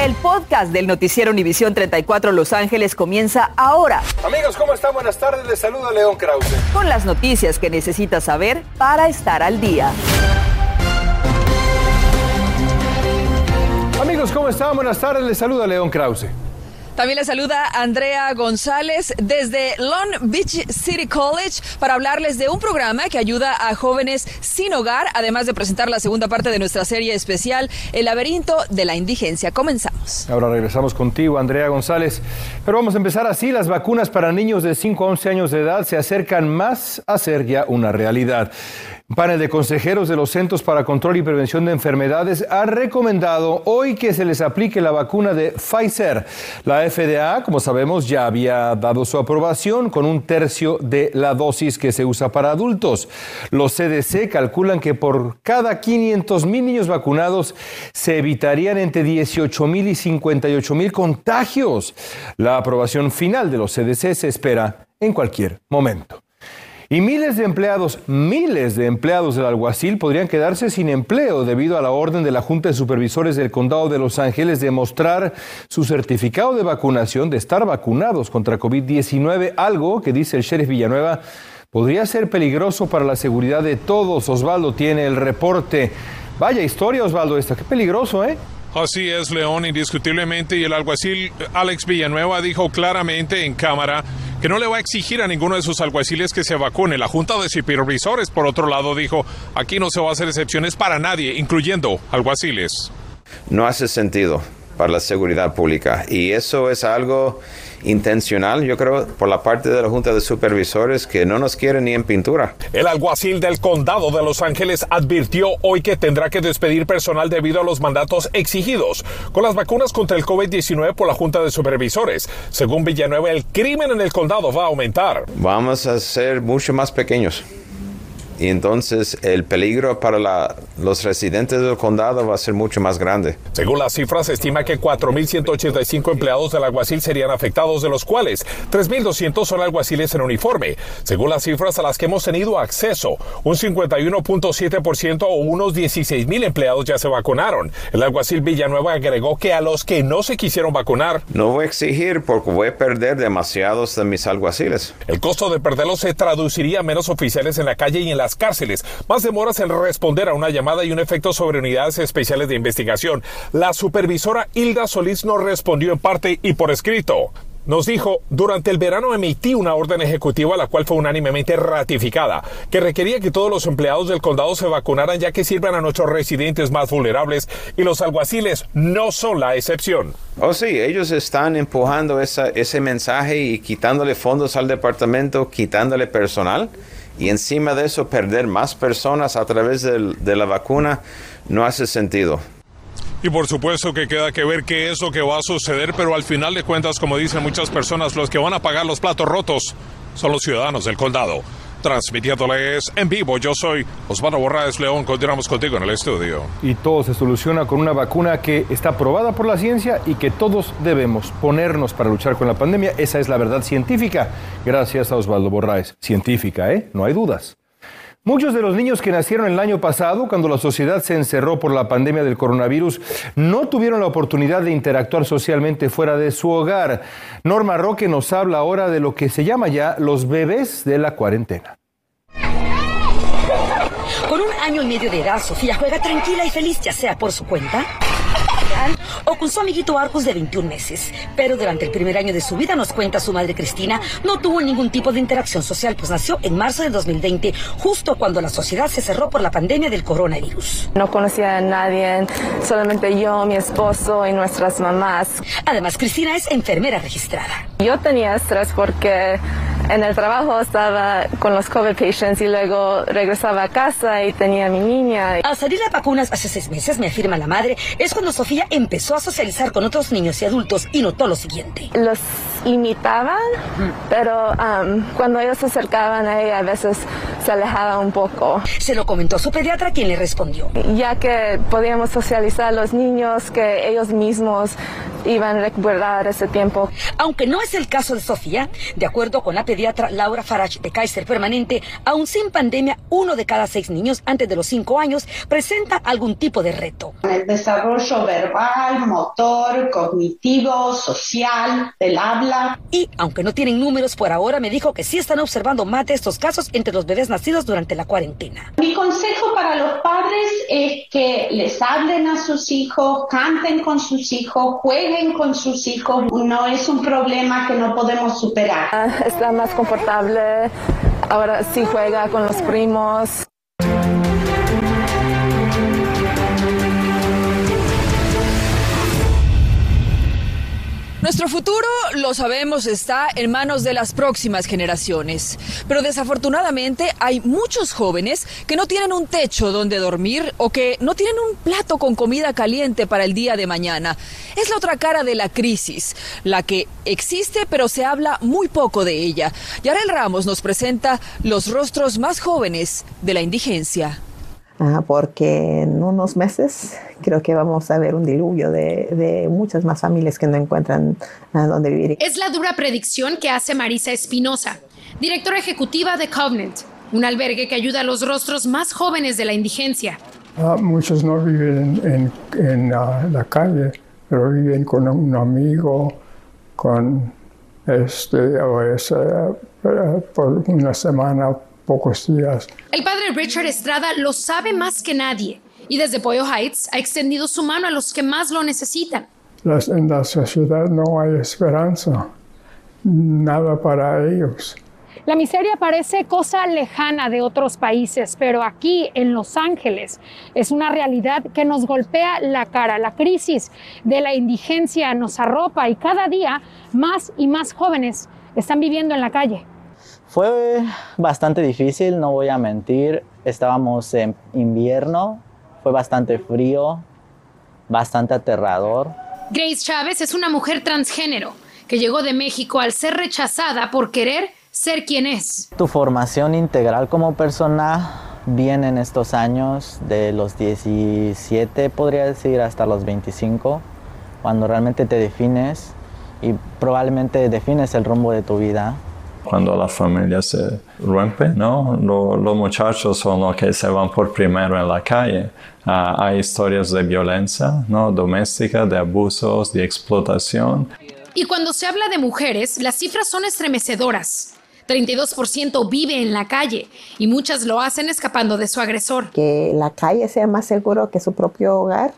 El podcast del noticiero Univisión 34 Los Ángeles comienza ahora. Amigos, ¿cómo están? Buenas tardes. Les saluda León Krause. Con las noticias que necesitas saber para estar al día. Amigos, ¿cómo están? Buenas tardes. Les saluda León Krause. También le saluda Andrea González desde Long Beach City College para hablarles de un programa que ayuda a jóvenes sin hogar, además de presentar la segunda parte de nuestra serie especial, El laberinto de la indigencia. Comenzamos. Ahora regresamos contigo, Andrea González. Pero vamos a empezar así. Las vacunas para niños de 5 a 11 años de edad se acercan más a ser ya una realidad. Un panel de consejeros de los Centros para Control y Prevención de Enfermedades ha recomendado hoy que se les aplique la vacuna de Pfizer. La FDA, como sabemos, ya había dado su aprobación con un tercio de la dosis que se usa para adultos. Los CDC calculan que por cada 500 mil niños vacunados se evitarían entre 18 mil y 58 mil contagios. La aprobación final de los CDC se espera en cualquier momento. Y miles de empleados, miles de empleados del alguacil podrían quedarse sin empleo debido a la orden de la Junta de Supervisores del Condado de Los Ángeles de mostrar su certificado de vacunación, de estar vacunados contra COVID-19, algo que dice el sheriff Villanueva podría ser peligroso para la seguridad de todos. Osvaldo tiene el reporte. Vaya historia, Osvaldo, esta. Qué peligroso, ¿eh? Así es, León, indiscutiblemente, y el alguacil Alex Villanueva dijo claramente en cámara que no le va a exigir a ninguno de sus alguaciles que se vacune. La Junta de Supervisores, por otro lado, dijo, aquí no se va a hacer excepciones para nadie, incluyendo alguaciles. No hace sentido para la seguridad pública y eso es algo intencional, yo creo, por la parte de la Junta de Supervisores que no nos quiere ni en pintura. El alguacil del condado de Los Ángeles advirtió hoy que tendrá que despedir personal debido a los mandatos exigidos con las vacunas contra el COVID-19 por la Junta de Supervisores. Según Villanueva, el crimen en el condado va a aumentar. Vamos a ser mucho más pequeños y entonces el peligro para los residentes del condado va a ser mucho más grande. Según las cifras, se estima que 4.185 empleados del alguacil serían afectados, de los cuales 3.200 son alguaciles en uniforme. Según las cifras a las que hemos tenido acceso, un 51.7% o unos 16.000 empleados ya se vacunaron. El alguacil Villanueva agregó que a los que no se quisieron vacunar, no voy a exigir porque voy a perder demasiados de mis alguaciles. El costo de perderlos se traduciría a menos oficiales en la calle y en cárceles, más demoras en responder a una llamada y un efecto sobre unidades especiales de investigación. La supervisora Hilda Solís no respondió en parte y por escrito. Nos dijo, durante el verano emití una orden ejecutiva la cual fue unánimemente ratificada, que requería que todos los empleados del condado se vacunaran ya que sirven a nuestros residentes más vulnerables y los alguaciles no son la excepción. Oh sí, ellos están empujando ese mensaje y quitándole fondos al departamento, quitándole personal y encima de eso perder más personas a través de, la vacuna no hace sentido. Y por supuesto que queda que ver qué es lo que va a suceder, pero al final de cuentas, como dicen muchas personas, los que van a pagar los platos rotos son los ciudadanos del condado transmitiéndoles en vivo. Yo soy Osvaldo Borraes León, continuamos contigo en el estudio. Y todo se soluciona con una vacuna que está aprobada por la ciencia y que todos debemos ponernos para luchar con la pandemia. Esa es la verdad científica. Gracias a Osvaldo Borraes. Científica, ¿eh? No hay dudas. Muchos de los niños que nacieron el año pasado, cuando la sociedad se encerró por la pandemia del coronavirus, no tuvieron la oportunidad de interactuar socialmente fuera de su hogar. Norma Roque nos habla ahora de lo que se llama ya los bebés de la cuarentena. Con un año y medio de edad, Sofía juega tranquila y feliz, ya sea por su cuenta o con su amiguito Arcus de 21 meses. Pero durante el primer año de su vida, nos cuenta su madre Cristina, no tuvo ningún tipo de interacción social, pues nació en marzo de 2020, justo cuando la sociedad se cerró por la pandemia del coronavirus. No conocía a nadie, solamente yo, mi esposo y nuestras mamás. Además, Cristina es enfermera registrada. Yo tenía estrés porque en el trabajo estaba con los COVID patients y luego regresaba a casa y tenía a mi niña. Al salir de vacunas hace seis meses, me afirma la madre, es cuando Sofía empezó a socializar con otros niños y adultos y notó lo siguiente. Los imitaban, pero um, cuando ellos se acercaban a ella a veces se alejaba un poco. Se lo comentó a su pediatra quien le respondió. Ya que podíamos socializar a los niños, que ellos mismos iban a recuperar ese tiempo. Aunque no es el caso de Sofía, de acuerdo con la pediatra Laura Farage de Kaiser Permanente, aún sin pandemia, uno de cada seis niños antes de los cinco años presenta algún tipo de reto. El desarrollo verbal, motor, cognitivo, social, del habla. Y aunque no tienen números por ahora, me dijo que sí están observando más de estos casos entre los bebés nacidos durante la cuarentena. Mi consejo para los padres es que les hablen a sus hijos, canten con sus hijos, jueguen con sus hijos. No es un problema que no podemos superar. Ah, está más confortable, ahora sí juega con los primos. Nuestro futuro, lo sabemos, está en manos de las próximas generaciones. Pero desafortunadamente hay muchos jóvenes que no tienen un techo donde dormir o que no tienen un plato con comida caliente para el día de mañana. Es la otra cara de la crisis, la que existe pero se habla muy poco de ella. Yarel Ramos nos presenta los rostros más jóvenes de la indigencia. Ah, porque en unos meses creo que vamos a ver un diluvio de, de muchas más familias que no encuentran a dónde vivir. Es la dura predicción que hace Marisa Espinosa, directora ejecutiva de Covenant, un albergue que ayuda a los rostros más jóvenes de la indigencia. Ah, muchos no viven en, en uh, la calle, pero viven con un amigo, con este, o es, uh, por una semana pocos días. El padre Richard Estrada lo sabe más que nadie y desde Pollo Heights ha extendido su mano a los que más lo necesitan. Las, en la sociedad no hay esperanza, nada para ellos. La miseria parece cosa lejana de otros países, pero aquí en Los Ángeles es una realidad que nos golpea la cara. La crisis de la indigencia nos arropa y cada día más y más jóvenes están viviendo en la calle. Fue bastante difícil, no voy a mentir. Estábamos en invierno, fue bastante frío, bastante aterrador. Grace Chávez es una mujer transgénero que llegó de México al ser rechazada por querer ser quien es. Tu formación integral como persona viene en estos años, de los 17, podría decir, hasta los 25, cuando realmente te defines y probablemente defines el rumbo de tu vida cuando la familia se rompe, ¿no? Lo, los muchachos son los que se van por primero en la calle. Uh, hay historias de violencia, ¿no? Doméstica, de abusos, de explotación. Y cuando se habla de mujeres, las cifras son estremecedoras. 32% vive en la calle y muchas lo hacen escapando de su agresor. Que la calle sea más seguro que su propio hogar,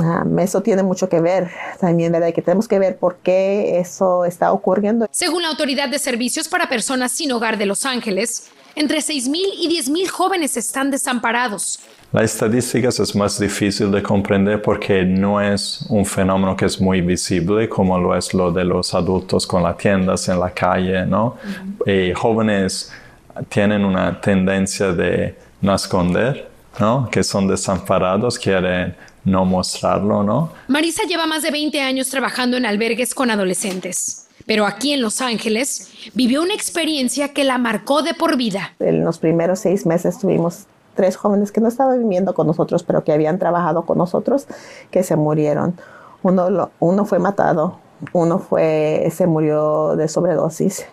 um, eso tiene mucho que ver también, ¿verdad? Que tenemos que ver por qué eso está ocurriendo. Según la Autoridad de Servicios para Personas Sin Hogar de Los Ángeles, entre 6.000 y 10.000 jóvenes están desamparados. La estadística es más difícil de comprender porque no es un fenómeno que es muy visible como lo es lo de los adultos con las tiendas en la calle, ¿no? Y jóvenes tienen una tendencia de no esconder, ¿no? Que son desamparados, quieren no mostrarlo, ¿no? Marisa lleva más de 20 años trabajando en albergues con adolescentes. Pero aquí en Los Ángeles vivió una experiencia que la marcó de por vida. En los primeros seis meses tuvimos tres jóvenes que no estaban viviendo con nosotros, pero que habían trabajado con nosotros, que se murieron. Uno, lo, uno fue matado, uno fue, se murió de sobredosis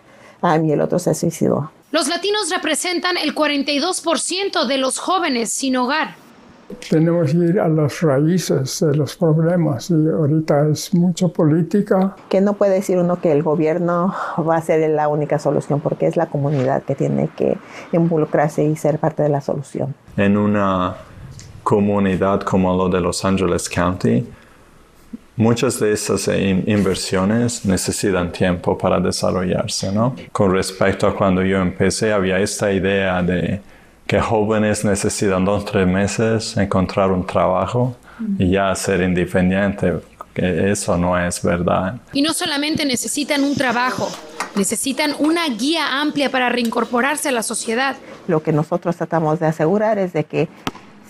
um, y el otro se suicidó. Los latinos representan el 42% de los jóvenes sin hogar. Tenemos que ir a las raíces de los problemas y ahorita es mucho política. Que no puede decir uno que el gobierno va a ser la única solución porque es la comunidad que tiene que involucrarse y ser parte de la solución. En una comunidad como lo de Los Angeles County, muchas de esas inversiones necesitan tiempo para desarrollarse, ¿no? Con respecto a cuando yo empecé, había esta idea de que jóvenes necesitan dos o tres meses encontrar un trabajo y ya ser independiente. Que eso no es verdad. Y no solamente necesitan un trabajo, necesitan una guía amplia para reincorporarse a la sociedad. Lo que nosotros tratamos de asegurar es de que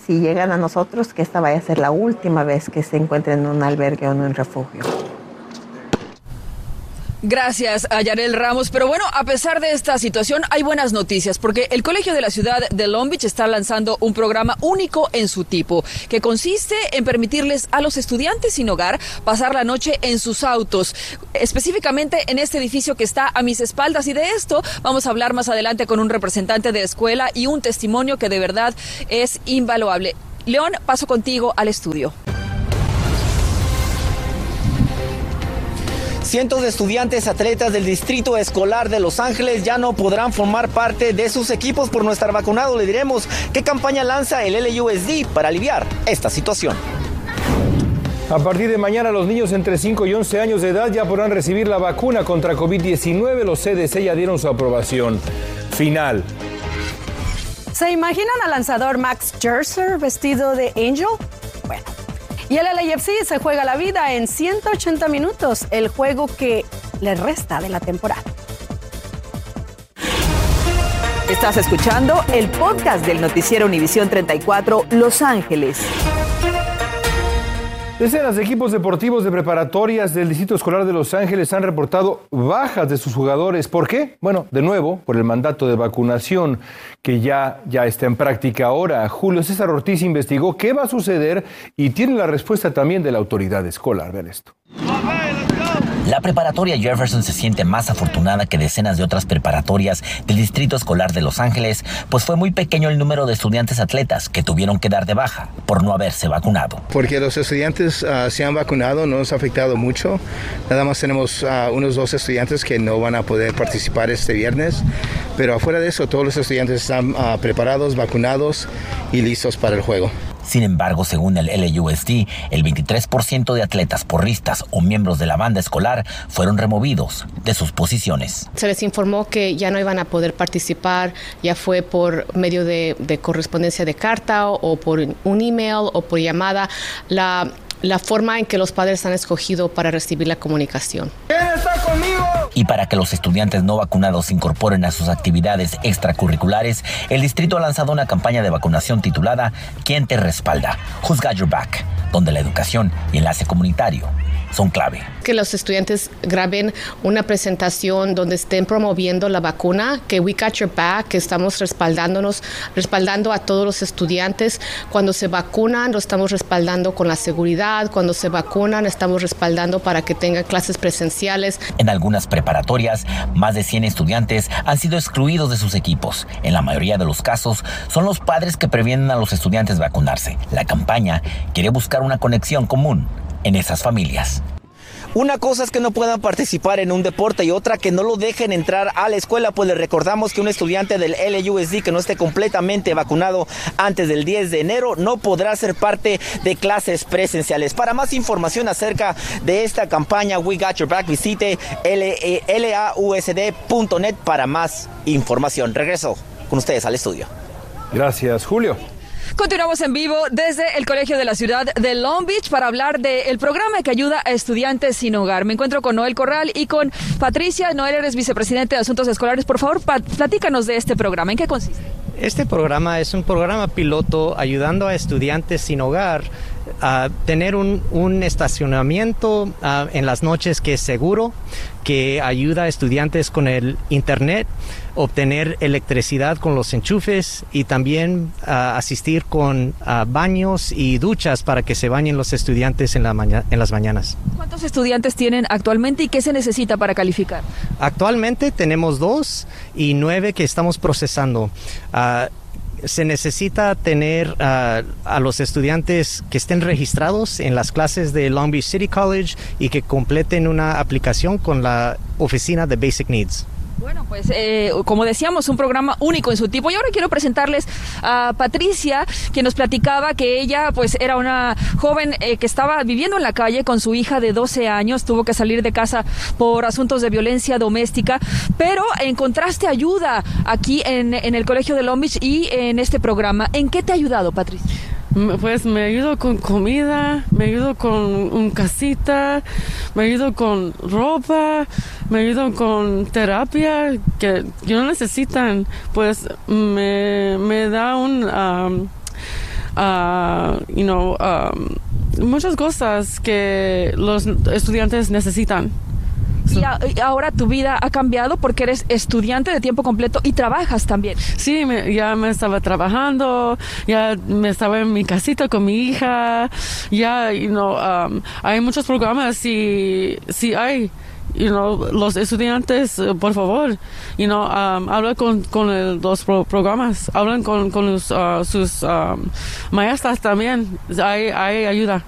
si llegan a nosotros, que esta vaya a ser la última vez que se encuentren en un albergue o en un refugio. Gracias a Ramos. Pero bueno, a pesar de esta situación, hay buenas noticias porque el Colegio de la Ciudad de Long Beach está lanzando un programa único en su tipo, que consiste en permitirles a los estudiantes sin hogar pasar la noche en sus autos, específicamente en este edificio que está a mis espaldas. Y de esto vamos a hablar más adelante con un representante de escuela y un testimonio que de verdad es invaluable. León, paso contigo al estudio. Cientos de estudiantes atletas del Distrito Escolar de Los Ángeles ya no podrán formar parte de sus equipos por no estar vacunados. Le diremos qué campaña lanza el LUSD para aliviar esta situación. A partir de mañana los niños entre 5 y 11 años de edad ya podrán recibir la vacuna contra COVID-19. Los CDC ya dieron su aprobación final. ¿Se imaginan al lanzador Max Scherzer vestido de Angel? Y el LAFC se juega la vida en 180 minutos, el juego que le resta de la temporada. Estás escuchando el podcast del noticiero Univisión 34 Los Ángeles. Decenas de equipos deportivos de preparatorias del Distrito Escolar de Los Ángeles han reportado bajas de sus jugadores. ¿Por qué? Bueno, de nuevo, por el mandato de vacunación que ya, ya está en práctica ahora. Julio César Ortiz investigó qué va a suceder y tiene la respuesta también de la autoridad escolar. Ver esto. La preparatoria Jefferson se siente más afortunada que decenas de otras preparatorias del Distrito Escolar de Los Ángeles, pues fue muy pequeño el número de estudiantes atletas que tuvieron que dar de baja por no haberse vacunado. Porque los estudiantes uh, se han vacunado, no nos ha afectado mucho. Nada más tenemos uh, unos dos estudiantes que no van a poder participar este viernes, pero afuera de eso todos los estudiantes están uh, preparados, vacunados y listos para el juego. Sin embargo, según el LUSD, el 23% de atletas porristas o miembros de la banda escolar fueron removidos de sus posiciones. Se les informó que ya no iban a poder participar, ya fue por medio de, de correspondencia de carta o, o por un email o por llamada. La la forma en que los padres han escogido para recibir la comunicación. Y para que los estudiantes no vacunados se incorporen a sus actividades extracurriculares, el distrito ha lanzado una campaña de vacunación titulada ¿Quién te respalda? Who's Got Your Back? donde la educación y enlace comunitario son clave. Que los estudiantes graben una presentación donde estén promoviendo la vacuna, que We Got Your Back, que estamos respaldándonos, respaldando a todos los estudiantes. Cuando se vacunan, lo estamos respaldando con la seguridad. Cuando se vacunan, estamos respaldando para que tengan clases presenciales. En algunas preparatorias, más de 100 estudiantes han sido excluidos de sus equipos. En la mayoría de los casos, son los padres que previenen a los estudiantes vacunarse. La campaña quiere buscar una conexión común en esas familias. Una cosa es que no puedan participar en un deporte y otra que no lo dejen entrar a la escuela, pues les recordamos que un estudiante del LUSD que no esté completamente vacunado antes del 10 de enero no podrá ser parte de clases presenciales. Para más información acerca de esta campaña We Got Your Back, visite lausd.net para más información. Regreso con ustedes al estudio. Gracias, Julio. Continuamos en vivo desde el Colegio de la Ciudad de Long Beach para hablar del programa que ayuda a estudiantes sin hogar. Me encuentro con Noel Corral y con Patricia. Noel, eres vicepresidente de Asuntos Escolares. Por favor, platícanos de este programa. ¿En qué consiste? Este programa es un programa piloto ayudando a estudiantes sin hogar tener un, un estacionamiento uh, en las noches que es seguro, que ayuda a estudiantes con el internet, obtener electricidad con los enchufes y también uh, asistir con baños y duchas para que se bañen los estudiantes en, la maña en las mañanas. ¿Cuántos estudiantes tienen actualmente y qué se necesita para calificar? Actualmente tenemos dos y nueve que estamos procesando se necesita tener uh, a los estudiantes que estén registrados en las clases de Long Beach City College y que completen una aplicación con la oficina de Basic Needs. Bueno, pues eh, como decíamos, un programa único en su tipo. Y ahora quiero presentarles a Patricia, que nos platicaba que ella pues era una joven eh, que estaba viviendo en la calle con su hija de 12 años, tuvo que salir de casa por asuntos de violencia doméstica, pero encontraste ayuda aquí en, en el Colegio de Long Beach y en este programa. ¿En qué te ha ayudado, Patricia? Pues me ayudo con comida, me ayudo con un casita, me ayudo con ropa, me ayudo con terapia que, que no necesitan. Pues me, me da un, um, uh, you know, um, muchas cosas que los estudiantes necesitan. Y, ahora tu vida ha cambiado porque eres estudiante de tiempo completo y trabajas también. Sí, ya me estaba trabajando, ya me estaba en mi casita con mi hija, ya, you know, um, hay muchos programas y sí hay you know, los estudiantes, eh, por favor, you know, um, habla con, con los programas, hablan con, con uh, sus um, maestras también, hay, hay ayuda.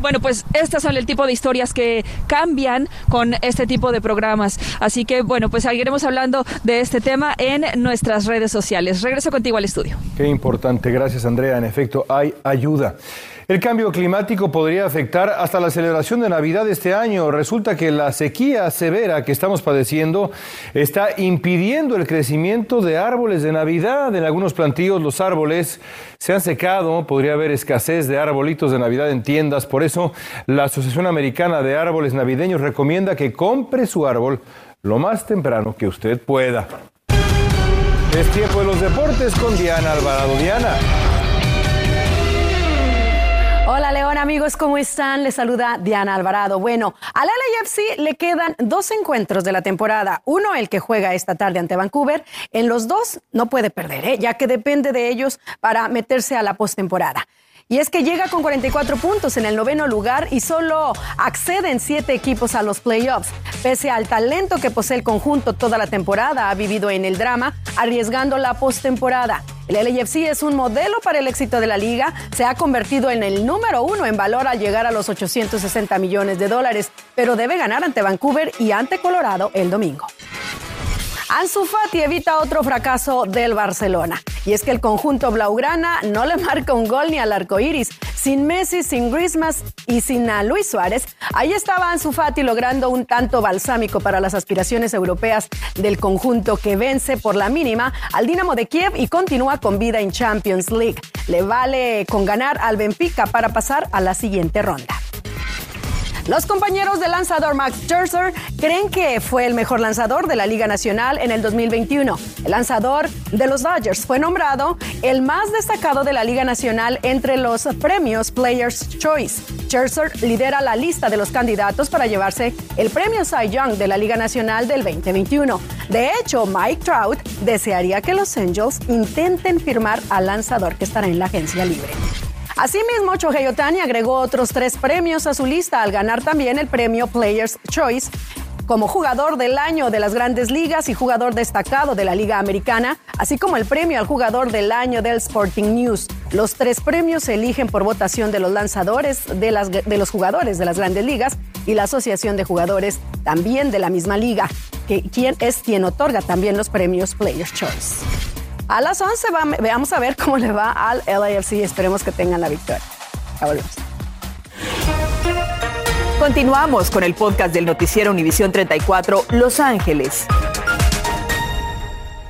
Bueno, pues estas son el tipo de historias que cambian con este tipo de programas. Así que, bueno, pues seguiremos hablando de este tema en nuestras redes sociales. Regreso contigo al estudio. Qué importante. Gracias, Andrea. En efecto, hay ayuda. El cambio climático podría afectar hasta la celebración de Navidad este año. Resulta que la sequía severa que estamos padeciendo está impidiendo el crecimiento de árboles de Navidad. En algunos plantíos los árboles se han secado, podría haber escasez de arbolitos de Navidad en tiendas. Por eso la Asociación Americana de Árboles Navideños recomienda que compre su árbol lo más temprano que usted pueda. Es tiempo de los deportes con Diana Alvarado. Diana. Hola León, amigos, ¿cómo están? Les saluda Diana Alvarado. Bueno, al LAFC le quedan dos encuentros de la temporada. Uno, el que juega esta tarde ante Vancouver. En los dos no puede perder, ¿eh? ya que depende de ellos para meterse a la postemporada. Y es que llega con 44 puntos en el noveno lugar y solo acceden siete equipos a los playoffs. Pese al talento que posee el conjunto toda la temporada, ha vivido en el drama, arriesgando la postemporada. El LAFC es un modelo para el éxito de la liga. Se ha convertido en el número uno en valor al llegar a los 860 millones de dólares, pero debe ganar ante Vancouver y ante Colorado el domingo. Ansu Fati evita otro fracaso del Barcelona. Y es que el conjunto blaugrana no le marca un gol ni al arco iris. Sin Messi, sin Griezmann y sin a Luis Suárez, ahí estaba Ansu Fati logrando un tanto balsámico para las aspiraciones europeas del conjunto que vence por la mínima al Dinamo de Kiev y continúa con vida en Champions League. Le vale con ganar al Benfica para pasar a la siguiente ronda. Los compañeros del lanzador Max Scherzer creen que fue el mejor lanzador de la Liga Nacional en el 2021. El lanzador de los Dodgers fue nombrado el más destacado de la Liga Nacional entre los premios Players Choice. Scherzer lidera la lista de los candidatos para llevarse el premio Cy Young de la Liga Nacional del 2021. De hecho, Mike Trout desearía que los Angels intenten firmar al lanzador que estará en la agencia libre. Asimismo, Chohei Otani agregó otros tres premios a su lista al ganar también el premio Players Choice como jugador del año de las grandes ligas y jugador destacado de la Liga Americana, así como el premio al jugador del año del Sporting News. Los tres premios se eligen por votación de los lanzadores de, de los jugadores de las grandes ligas y la Asociación de Jugadores también de la misma liga, que quien es quien otorga también los premios Players Choice. A las 11 veamos a ver cómo le va al LAFC. Esperemos que tengan la victoria. Volvemos. Continuamos con el podcast del noticiero Univisión 34 Los Ángeles.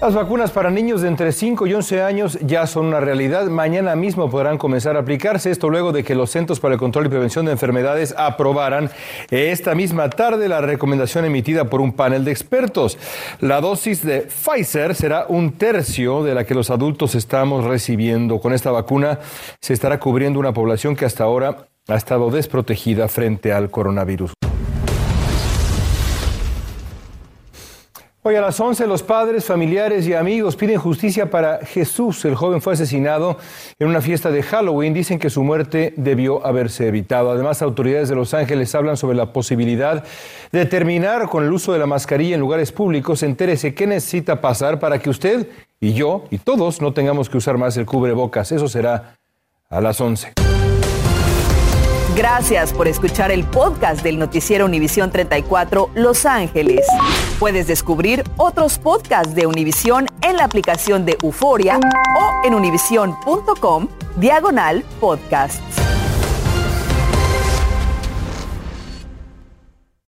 Las vacunas para niños de entre 5 y 11 años ya son una realidad. Mañana mismo podrán comenzar a aplicarse. Esto luego de que los Centros para el Control y Prevención de Enfermedades aprobaran esta misma tarde la recomendación emitida por un panel de expertos. La dosis de Pfizer será un tercio de la que los adultos estamos recibiendo. Con esta vacuna se estará cubriendo una población que hasta ahora ha estado desprotegida frente al coronavirus. Hoy a las 11 los padres, familiares y amigos piden justicia para Jesús. El joven fue asesinado en una fiesta de Halloween. Dicen que su muerte debió haberse evitado. Además, autoridades de Los Ángeles hablan sobre la posibilidad de terminar con el uso de la mascarilla en lugares públicos. Entérese qué necesita pasar para que usted y yo y todos no tengamos que usar más el cubrebocas. Eso será a las 11. Gracias por escuchar el podcast del noticiero Univisión 34 Los Ángeles. Puedes descubrir otros podcasts de Univisión en la aplicación de Euforia o en univision.com diagonal podcasts.